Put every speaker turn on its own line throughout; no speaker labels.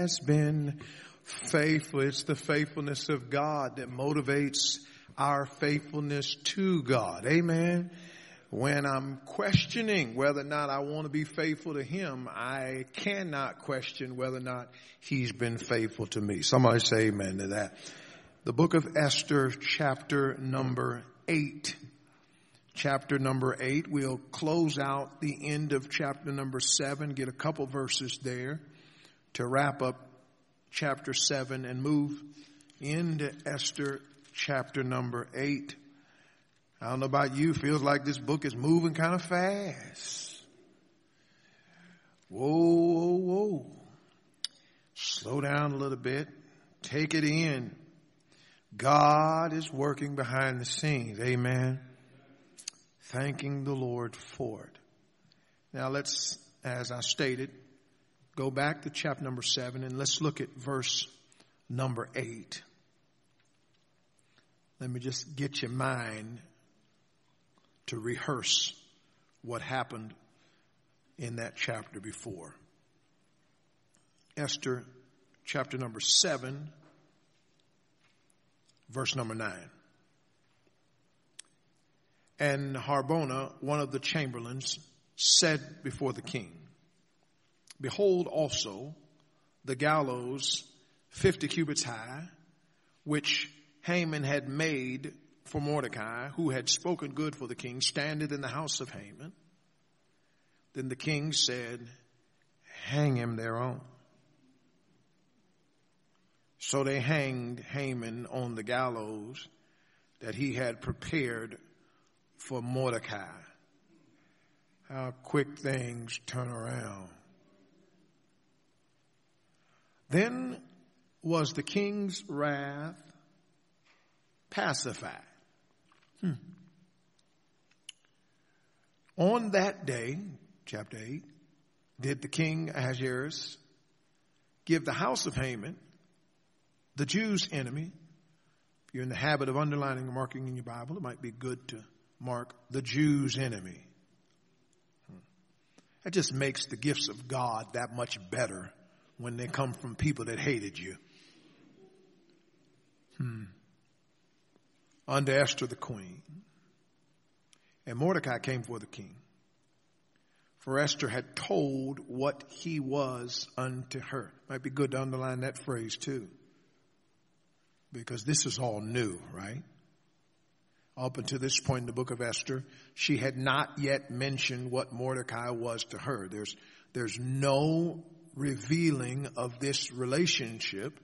has been faithful. It's the faithfulness of God that motivates our faithfulness to God. Amen. When I'm questioning whether or not I want to be faithful to Him, I cannot question whether or not He's been faithful to me. Somebody say amen to that. The book of Esther, chapter number eight. Chapter number eight. We'll close out the end of chapter number seven, get a couple verses there to wrap up chapter 7 and move into Esther chapter number 8. I don't know about you, feels like this book is moving kind of fast. Whoa, whoa, whoa. Slow down a little bit. Take it in. God is working behind the scenes. Amen. Thanking the Lord for it. Now let's, as I stated, Go back to chapter number seven and let's look at verse number eight. Let me just get your mind to rehearse what happened in that chapter before. Esther chapter number seven, verse number nine. And Harbona, one of the chamberlains, said before the king, Behold also the gallows 50 cubits high, which Haman had made for Mordecai, who had spoken good for the king, standeth in the house of Haman. Then the king said, Hang him thereon. So they hanged Haman on the gallows that he had prepared for Mordecai. How quick things turn around. Then was the king's wrath pacified. Hmm. On that day, chapter 8, did the king Ahasuerus give the house of Haman, the Jews' enemy, if you're in the habit of underlining and marking in your Bible, it might be good to mark the Jews' enemy. Hmm. That just makes the gifts of God that much better when they come from people that hated you. Hmm. Under Esther the queen. And Mordecai came for the king. For Esther had told what he was unto her. Might be good to underline that phrase too. Because this is all new, right? Up until this point in the book of Esther, she had not yet mentioned what Mordecai was to her. There's, there's no revealing of this relationship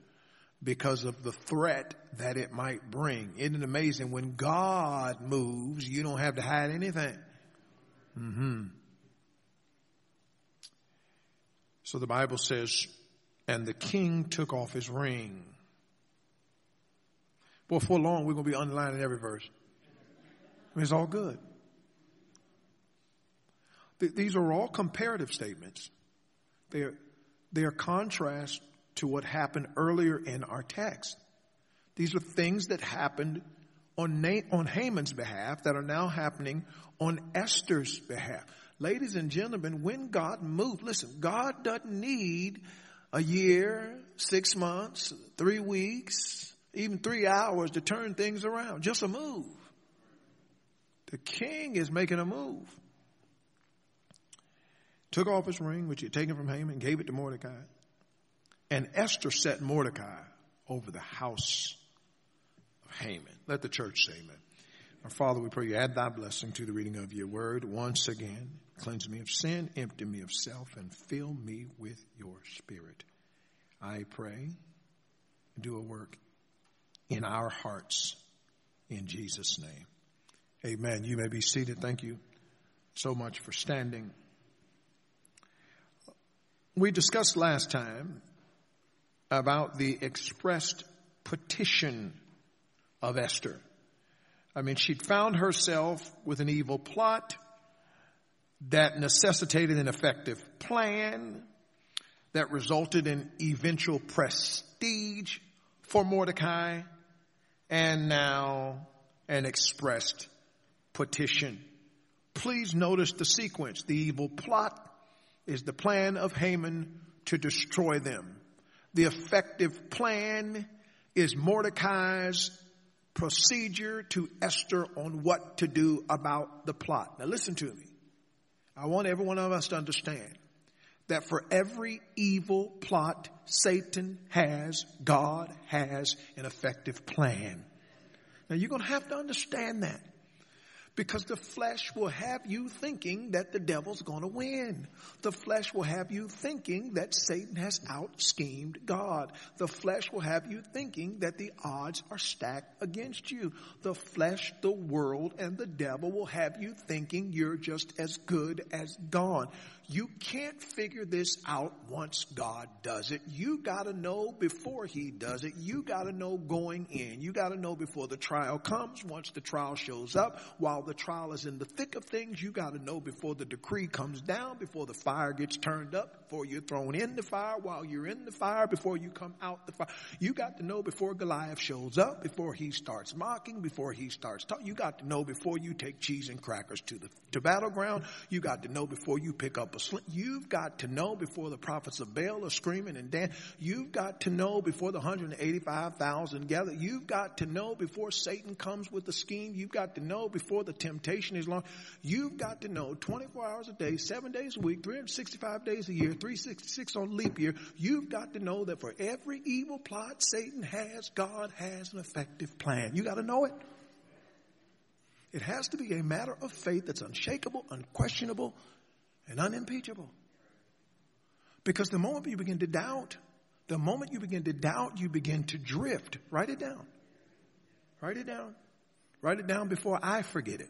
because of the threat that it might bring. Isn't it amazing? When God moves, you don't have to hide anything. Mm-hmm. So the Bible says, and the king took off his ring. Well, for long, we're going to be underlining every verse. I mean, it's all good. These are all comparative statements. They're, they are contrast to what happened earlier in our text. These are things that happened on, on Haman's behalf that are now happening on Esther's behalf. Ladies and gentlemen, when God moved, listen, God doesn't need a year, six months, three weeks, even three hours to turn things around. Just a move. The king is making a move took off his ring, which he had taken from Haman, gave it to Mordecai. And Esther set Mordecai over the house of Haman. Let the church say amen. Our Father, we pray you add thy blessing to the reading of your word once again. Cleanse me of sin, empty me of self, and fill me with your spirit. I pray, do a work in our hearts in Jesus' name. Amen. You may be seated. Thank you so much for standing. We discussed last time about the expressed petition of Esther. I mean, she'd found herself with an evil plot that necessitated an effective plan that resulted in eventual prestige for Mordecai and now an expressed petition. Please notice the sequence. The evil plot is the plan of Haman to destroy them. The effective plan is Mordecai's procedure to Esther on what to do about the plot. Now listen to me. I want every one of us to understand that for every evil plot Satan has, God has an effective plan. Now you're going to have to understand that. Because the flesh will have you thinking that the devil's gonna win. The flesh will have you thinking that Satan has out schemed God. The flesh will have you thinking that the odds are stacked against you. The flesh, the world, and the devil will have you thinking you're just as good as God. You can't figure this out once God does it. You gotta know before He does it. You gotta know going in. You gotta know before the trial comes. Once the trial shows up, while the trial is in the thick of things, you gotta know before the decree comes down, before the fire gets turned up, before you're thrown in the fire, while you're in the fire, before you come out the fire. You got to know before Goliath shows up, before he starts mocking, before he starts talking. You got to know before you take cheese and crackers to the to battleground. You got to know before you pick up a You've got to know before the prophets of Baal are screaming and dancing. You've got to know before the 185,000 gather. You've got to know before Satan comes with the scheme. You've got to know before the temptation is long. You've got to know 24 hours a day, seven days a week, 365 days a year, 366 on leap year, you've got to know that for every evil plot Satan has, God has an effective plan. You got to know it. It has to be a matter of faith that's unshakable, unquestionable, and unimpeachable. Because the moment you begin to doubt, the moment you begin to doubt, you begin to drift. Write it down. Write it down. Write it down before I forget it.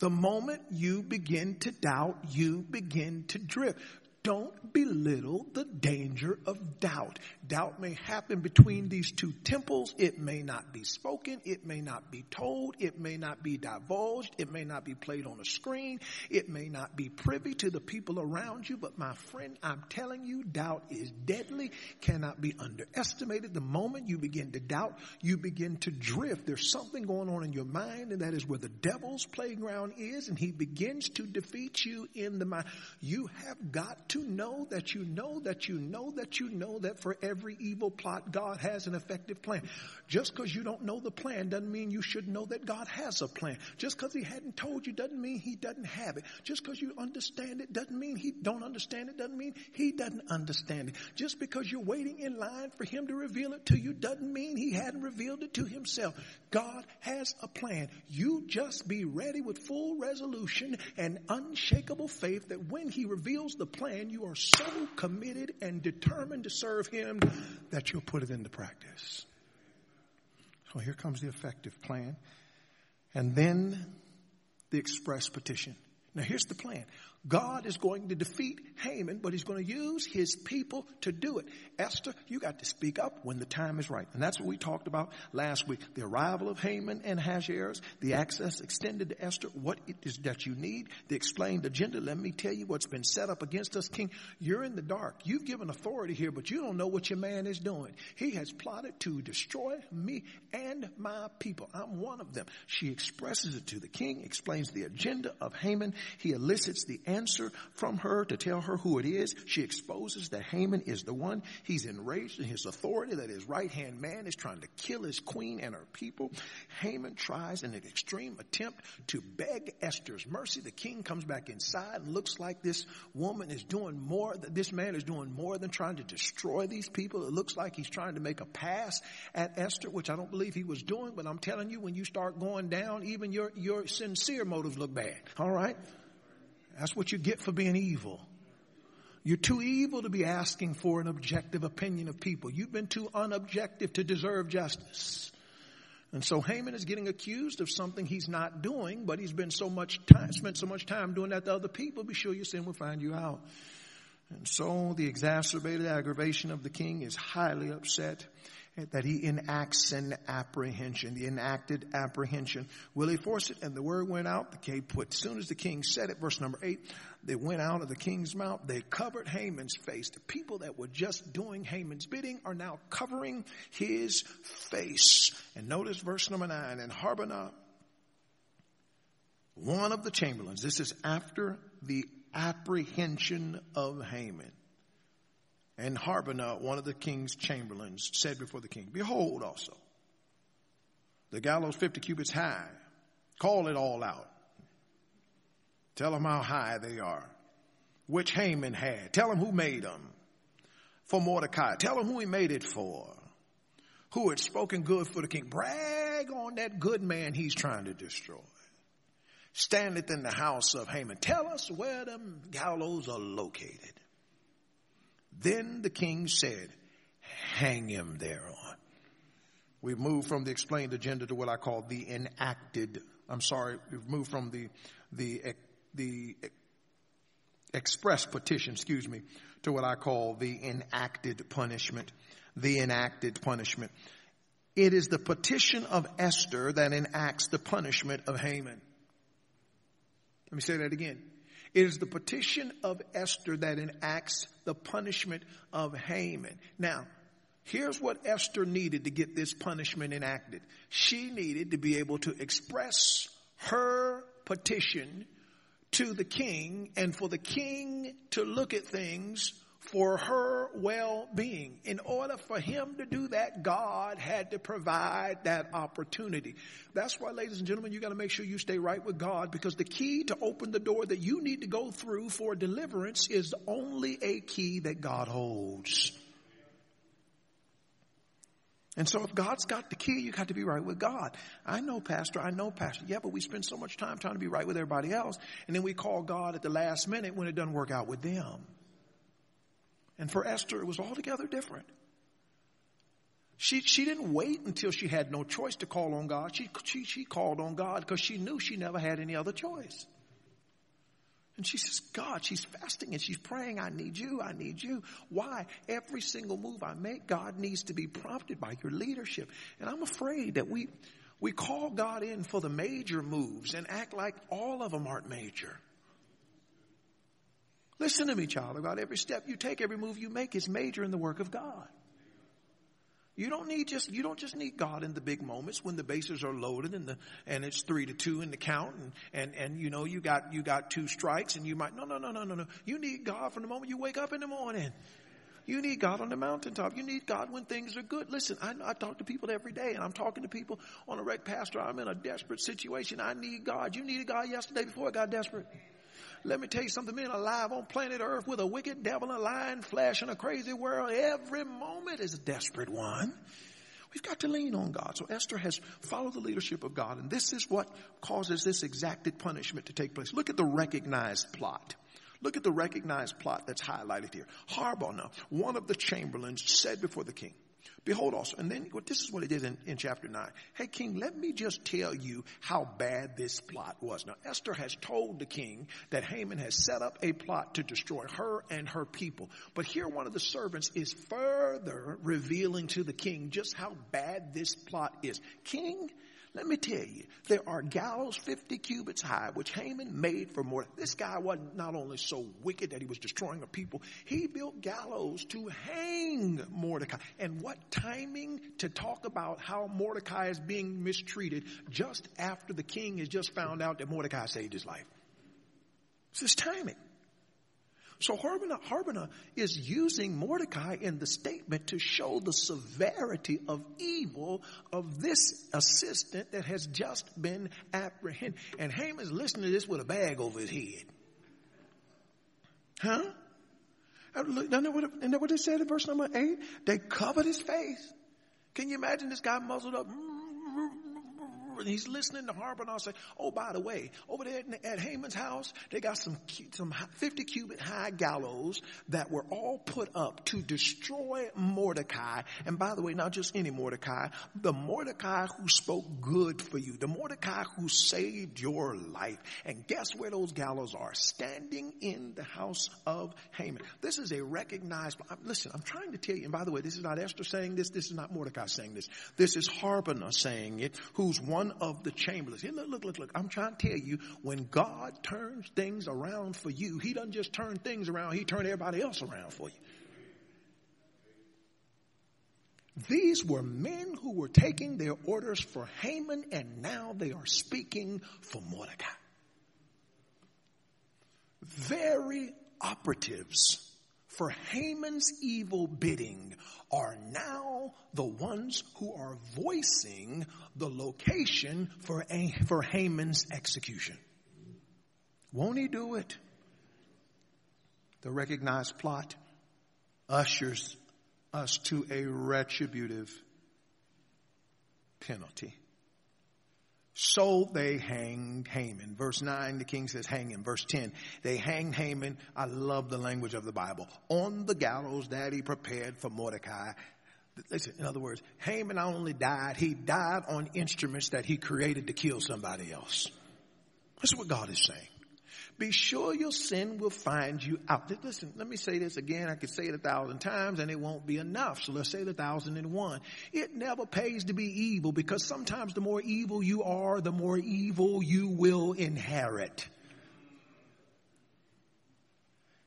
The moment you begin to doubt, you begin to drift. Don't belittle the danger of doubt. Doubt may happen between these two temples. It may not be spoken. It may not be told. It may not be divulged. It may not be played on a screen. It may not be privy to the people around you. But my friend, I'm telling you, doubt is deadly, cannot be underestimated. The moment you begin to doubt, you begin to drift. There's something going on in your mind, and that is where the devil's playground is, and he begins to defeat you in the mind. You have got to to know that you know that you know that you know that for every evil plot, God has an effective plan. Just because you don't know the plan doesn't mean you should know that God has a plan. Just because He hadn't told you doesn't mean He doesn't have it. Just because you understand it doesn't mean He don't understand it. Doesn't mean He doesn't understand it. Just because you're waiting in line for Him to reveal it to you doesn't mean He hadn't revealed it to Himself. God has a plan. You just be ready with full resolution and unshakable faith that when He reveals the plan, and you are so committed and determined to serve Him that you'll put it into practice. So here comes the effective plan. And then the express petition. Now here's the plan. God is going to defeat Haman, but he's going to use his people to do it. Esther, you got to speak up when the time is right. And that's what we talked about last week. The arrival of Haman and Ahasuerus, the access extended to Esther, what it is that you need, the explained agenda. Let me tell you what's been set up against us, King. You're in the dark. You've given authority here, but you don't know what your man is doing. He has plotted to destroy me and my people. I'm one of them. She expresses it to the king, explains the agenda of Haman. He elicits the answer from her to tell her who it is. She exposes that Haman is the one. He's enraged in his authority that his right hand man is trying to kill his queen and her people. Haman tries in an extreme attempt to beg Esther's mercy. The king comes back inside and looks like this woman is doing more, this man is doing more than trying to destroy these people. It looks like he's trying to make a pass at Esther, which I don't believe he was doing, but I'm telling you, when you start going down, even your, your sincere motives look bad. All right? That's what you get for being evil. You're too evil to be asking for an objective opinion of people. You've been too unobjective to deserve justice. And so Haman is getting accused of something he's not doing, but he's been so much time, spent so much time doing that to other people, be sure your sin will find you out. And so the exacerbated aggravation of the king is highly upset that he enacts an apprehension, the enacted apprehension. Will he force it? And the word went out. The king put, as soon as the king said it, verse number eight, they went out of the king's mouth. They covered Haman's face. The people that were just doing Haman's bidding are now covering his face. And notice verse number nine, and Harbonah, one of the chamberlains, this is after the apprehension of Haman. And Harbonah, one of the king's chamberlains, said before the king, Behold also, the gallows 50 cubits high. Call it all out. Tell them how high they are. Which Haman had. Tell them who made them. For Mordecai. Tell them who he made it for. Who had spoken good for the king. Brag on that good man he's trying to destroy. Standeth in the house of Haman. Tell us where them gallows are located. Then the king said, hang him thereon. We've moved from the explained agenda to what I call the enacted. I'm sorry, we've moved from the, the, the express petition, excuse me, to what I call the enacted punishment. The enacted punishment. It is the petition of Esther that enacts the punishment of Haman. Let me say that again. It is the petition of Esther that enacts the punishment of Haman. Now, Here's what Esther needed to get this punishment enacted. She needed to be able to express her petition to the king and for the king to look at things for her well-being. In order for him to do that, God had to provide that opportunity. That's why, ladies and gentlemen, you gotta make sure you stay right with God because the key to open the door that you need to go through for deliverance is only a key that God holds. And so if God's got the key, you got to be right with God. I know, Pastor, I know, Pastor. Yeah, but we spend so much time trying to be right with everybody else. And then we call God at the last minute when it doesn't work out with them. And for Esther, it was altogether different. She, she didn't wait until she had no choice to call on God. She, she, she called on God because she knew she never had any other choice. And she says, God, she's fasting and she's praying, I need you, I need you. Why? Every single move I make, God needs to be prompted by your leadership. And I'm afraid that we, we call God in for the major moves and act like all of them aren't major. Listen to me, child of God. Every step you take, every move you make is major in the work of God. You don't need just, you don't just need God in the big moments when the bases are loaded and the, and it's three to two in the count and, and, and you know, you got, you got two strikes and you might, no, no, no, no, no, no. You need God from the moment you wake up in the morning. You need God on the mountaintop. You need God when things are good. Listen, I, I talk to people every day and I'm talking to people on a rec pastor. I'm in a desperate situation. I need God. You needed God yesterday before it got desperate. Let me tell you something, being alive on planet earth with a wicked devil, a lying flesh, and a crazy world, every moment is a desperate one. We've got to lean on God. So Esther has followed the leadership of God, and this is what causes this exacted punishment to take place. Look at the recognized plot. Look at the recognized plot that's highlighted here. Harbonah, one of the chamberlains, said before the king, Behold also, and then this is what he did in, in chapter 9. Hey king, let me just tell you how bad this plot was. Now Esther has told the king that Haman has set up a plot to destroy her and her people. But here one of the servants is further revealing to the king just how bad this plot is. King, let me tell you, there are gallows 50 cubits high, which Haman made for more. This guy wasn't only so wicked that he was destroying a people, he built gallows to hang Mordecai. And what timing to talk about how Mordecai is being mistreated just after the king has just found out that Mordecai saved his life. It's this timing. So Harbonah is using Mordecai in the statement to show the severity of evil of this assistant that has just been apprehended. And Haman's listening to this with a bag over his head. Huh? Uh, isn't that what, isn't that what it said in verse number eight? They covered his face. Can you imagine this guy muzzled up? and he's listening to Harbonah say, oh, by the way, over there at Haman's house, they got some, some 50 cubit high gallows that were all put up to destroy Mordecai. And by the way, not just any Mordecai, the Mordecai who spoke good for you, the Mordecai who saved your life. And guess where those gallows are? Standing in the house of Haman. This is a recognized, listen, I'm trying to tell you, and by the way, this is not Esther saying this, this is not Mordecai saying this. This is Harbonah saying it, who's one of the chamberlains. Look, look, look, look. I'm trying to tell you, when God turns things around for you, He doesn't just turn things around, He turns everybody else around for you. These were men who were taking their orders for Haman and now they are speaking for Mordecai. Very operatives for Haman's evil bidding are now the ones who are voicing the location for, for Haman's execution. Won't he do it? The recognized plot ushers us to a retributive penalty. So they hanged Haman. Verse 9, the king says hang him. Verse 10, they hanged Haman. I love the language of the Bible. On the gallows that he prepared for Mordecai. Listen, in other words, Haman not only died, he died on instruments that he created to kill somebody else. That's what God is saying. Be sure your sin will find you out. Listen, let me say this again. I could say it a thousand times and it won't be enough. So let's say it a thousand and one. It never pays to be evil because sometimes the more evil you are, the more evil you will inherit.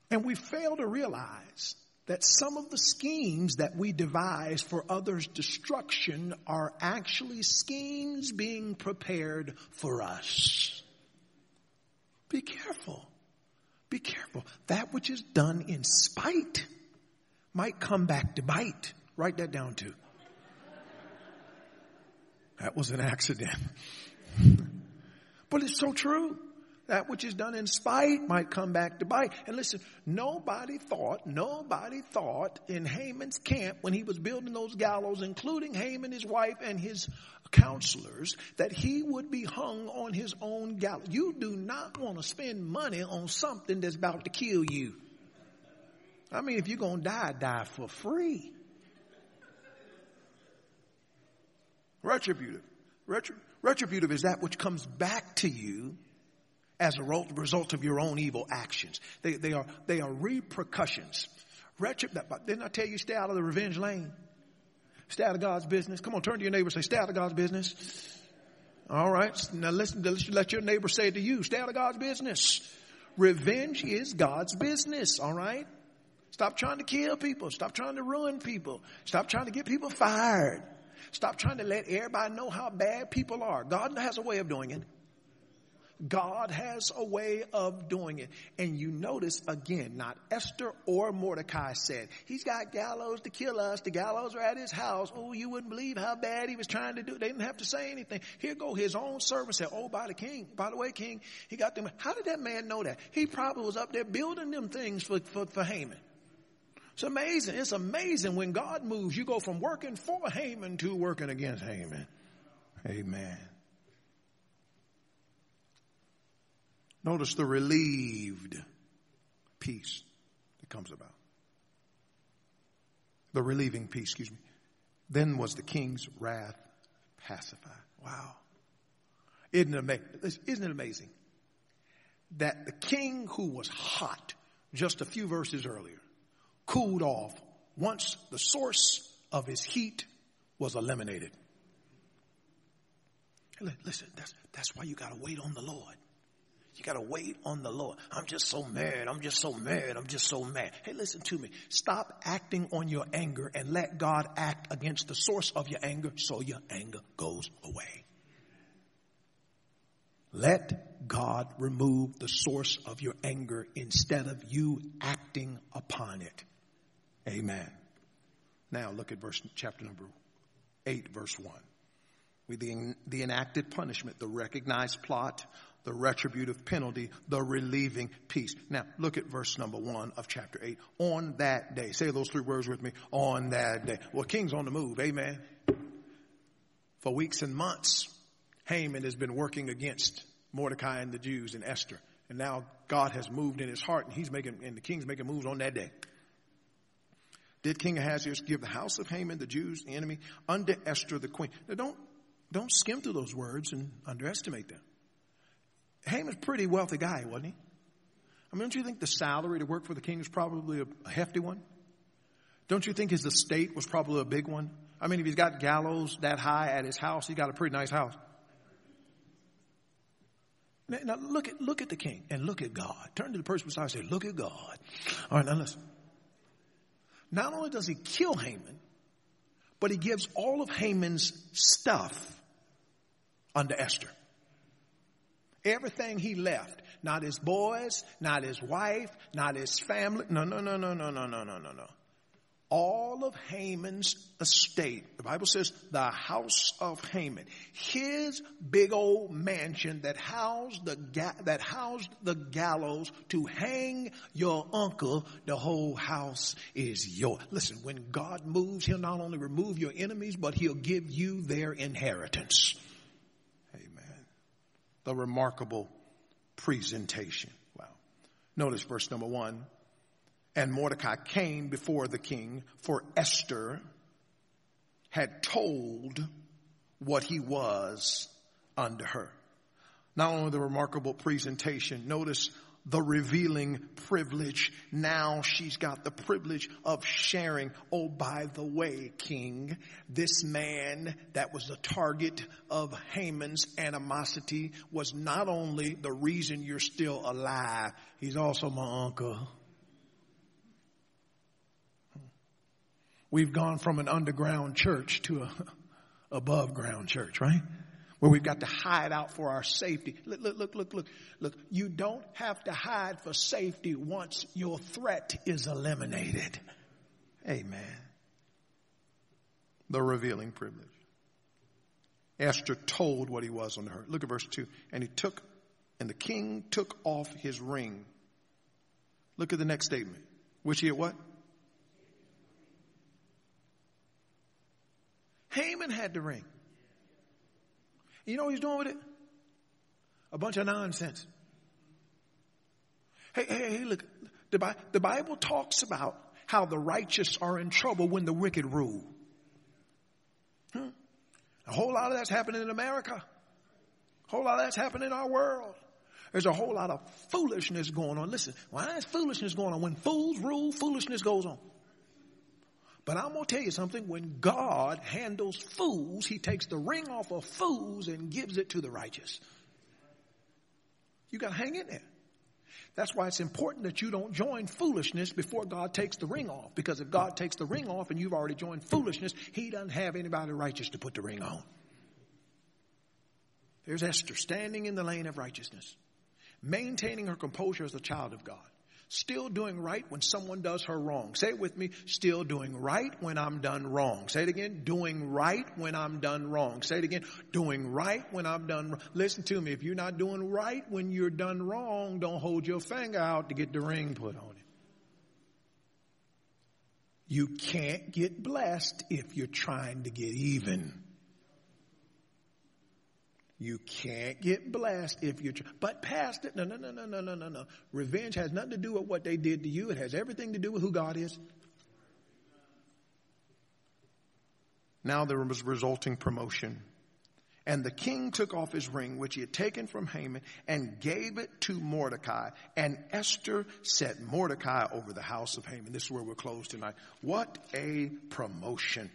And we fail to realize that some of the schemes that we devise for others' destruction are actually schemes being prepared for us. Be careful. Be careful. That which is done in spite might come back to bite. Write that down too. That was an accident. but it's so true. That which is done in spite might come back to bite. And listen, nobody thought, nobody thought in Haman's camp when he was building those gallows, including Haman, his wife, and his counselors, that he would be hung on his own gallows. You do not want to spend money on something that's about to kill you. I mean, if you're going to die, die for free. Retributive. Retributive is that which comes back to you as a result of your own evil actions. They, they are, they are repercussions. Retrib- didn't I tell you stay out of the revenge lane? Stay out of God's business. Come on, turn to your neighbor and say, stay out of God's business. All right. Now listen, let your neighbor say to you. Stay out of God's business. Revenge is God's business. All right. Stop trying to kill people. Stop trying to ruin people. Stop trying to get people fired. Stop trying to let everybody know how bad people are. God has a way of doing it. God has a way of doing it. And you notice again, not Esther or Mordecai said, he's got gallows to kill us. The gallows are at his house. Oh, you wouldn't believe how bad he was trying to do. They didn't have to say anything. Here go his own servant said, oh, by the king, by the way, king, he got them. How did that man know that? He probably was up there building them things for, for, for Haman. It's amazing. It's amazing when God moves. You go from working for Haman to working against Haman. Amen. Notice the relieved peace that comes about. The relieving peace, excuse me. Then was the king's wrath pacified. Wow. Isn't it, amazing? Isn't it amazing that the king who was hot just a few verses earlier cooled off once the source of his heat was eliminated? Listen, that's, that's why you got to wait on the Lord. You gotta wait on the Lord. I'm just so mad. I'm just so mad. I'm just so mad. Hey, listen to me. Stop acting on your anger and let God act against the source of your anger so your anger goes away. Let God remove the source of your anger instead of you acting upon it. Amen. Now look at verse, chapter number 8, verse 1. With the, the enacted punishment, the recognized plot, the retributive penalty, the relieving peace. Now, look at verse number one of chapter eight. On that day. Say those three words with me. On that day. Well, king's on the move. Amen. For weeks and months, Haman has been working against Mordecai and the Jews and Esther. And now God has moved in his heart and he's making, and the king's making moves on that day. Did King Ahasuerus give the house of Haman, the Jews, the enemy, under Esther the queen? Now don't, don't skim through those words and underestimate them. Haman's a pretty wealthy guy, wasn't he? I mean, don't you think the salary to work for the king was probably a, a hefty one? Don't you think his estate was probably a big one? I mean, if he's got gallows that high at his house, he's got a pretty nice house. Now look at look at the king and look at God. Turn to the person beside you and say, "Look at God." All right, now listen. Not only does he kill Haman, but he gives all of Haman's stuff unto Esther. Everything he left. Not his boys, not his wife, not his family. No, no, no, no, no, no, no, no, no, no. All of Haman's estate. The Bible says the house of Haman. His big old mansion that housed the, ga- that housed the gallows to hang your uncle. The whole house is yours. Listen, when God moves, he'll not only remove your enemies, but he'll give you their inheritance. The remarkable presentation. Wow. Notice verse number one. And Mordecai came before the king, for Esther had told what he was unto her. Not only the remarkable presentation, notice the revealing privilege. Now she's got the privilege of sharing. Oh, by the way, king, this man that was the target of Haman's animosity was not only the reason you're still alive, he's also my uncle. We've gone from an underground church to a above ground church, right? Where we've got to hide out for our safety. Look, look, look, look, look, look. You don't have to hide for safety once your threat is eliminated. Amen. The revealing privilege. Esther told what he was on her. Look at verse 2. And he took, and the king took off his ring. Look at the next statement. Which he had what? Haman had the ring. You know what he's doing with it? A bunch of nonsense. Hey, hey, hey, look. The, the Bible talks about how the righteous are in trouble when the wicked rule. Hmm? A whole lot of that's happening in America. A whole lot of that's happening in our world. There's a whole lot of foolishness going on. Listen, why is foolishness going on? When fools rule, foolishness goes on. But I'm going to tell you something. When God handles fools, he takes the ring off of fools and gives it to the righteous. You got to hang in there. That's why it's important that you don't join foolishness before God takes the ring off. Because if God takes the ring off and you've already joined foolishness, he doesn't have anybody righteous to put the ring on. There's Esther standing in the lane of righteousness, maintaining her composure as a child of God. Still doing right when someone does her wrong. Say it with me. Still doing right when I'm done wrong. Say it again. Doing right when I'm done wrong. Say it again. Doing right when I'm done wrong. Listen to me. If you're not doing right when you're done wrong, don't hold your finger out to get the ring put on it. You can't get blessed if you're trying to get even. You can't get blessed if you're, but past it, no, no, no, no, no, no, no, no. Revenge has nothing to do with what they did to you. It has everything to do with who God is. Now there was resulting promotion. And the king took off his ring, which he had taken from Haman, and gave it to Mordecai. And Esther set Mordecai over the house of Haman. This is where we're closed tonight. What a promotion.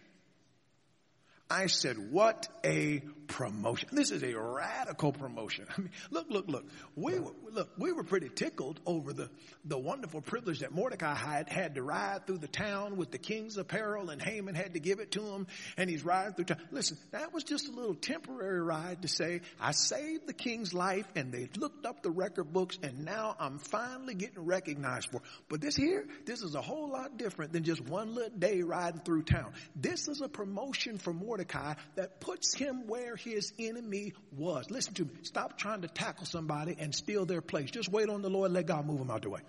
I said, what a promotion. This is a radical promotion. I mean, look, look, look. We were, look, we were pretty tickled over the, the wonderful privilege that Mordecai had, had to ride through the town with the king's apparel and Haman had to give it to him and he's riding through town. Listen, that was just a little temporary ride to say, I saved the king's life and they looked up the record books and now I'm finally getting recognized for. But this here, this is a whole lot different than just one little day riding through town. This is a promotion for Mordecai Mordecai that puts him where his enemy was. Listen to me. Stop trying to tackle somebody and steal their place. Just wait on the Lord. Let God move them out the way.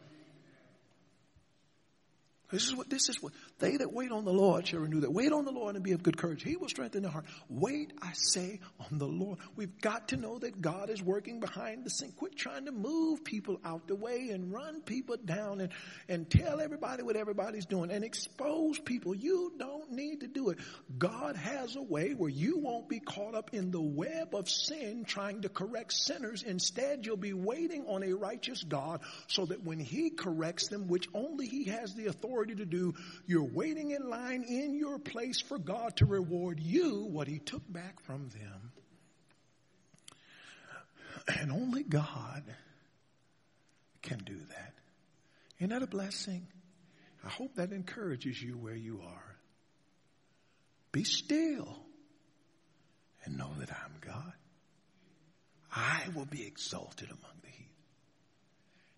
This is what, this is what, they that wait on the Lord shall renew that. Wait on the Lord and be of good courage. He will strengthen their heart. Wait, I say, on the Lord. We've got to know that God is working behind the scene. Quit trying to move people out the way and run people down and, and tell everybody what everybody's doing and expose people. You don't need to do it. God has a way where you won't be caught up in the web of sin trying to correct sinners. Instead, you'll be waiting on a righteous God so that when He corrects them, which only He has the authority authority to do. You're waiting in line in your place for God to reward you what He took back from them. And only God can do that. Isn't that a blessing? I hope that encourages you where you are. Be still and know that I'm God. I will be exalted among the heathen.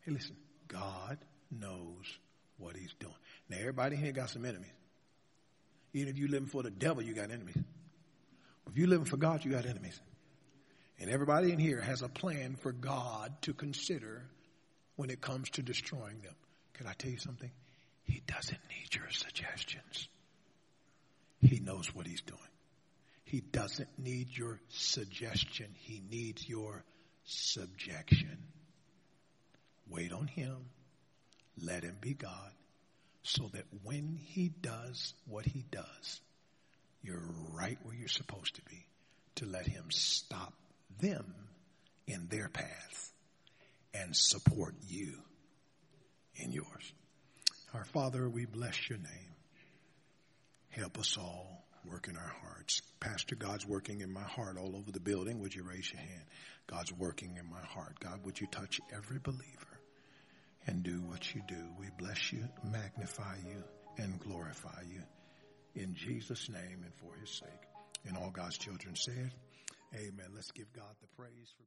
Hey, listen, God knows what he's doing. Now, everybody here got some enemies. Even if you're living for the devil, you got enemies. If you're living for God, you got enemies. And everybody in here has a plan for God to consider when it comes to destroying them. Can I tell you something? He doesn't need your suggestions. He knows what he's doing. He doesn't need your suggestion. He needs your subjection. Wait on him. Let him be God so that when he does what he does, you're right where you're supposed to be to let him stop them in their path and support you in yours. Our Father, we bless your name. Help us all work in our hearts. Pastor, God's working in my heart all over the building. Would you raise your hand? God's working in my heart. God, would you touch every believer and do what you do? We bless you, magnify you, and glorify you. In Jesus' name and for his sake. And all God's children said, Amen. Let's give God the praise for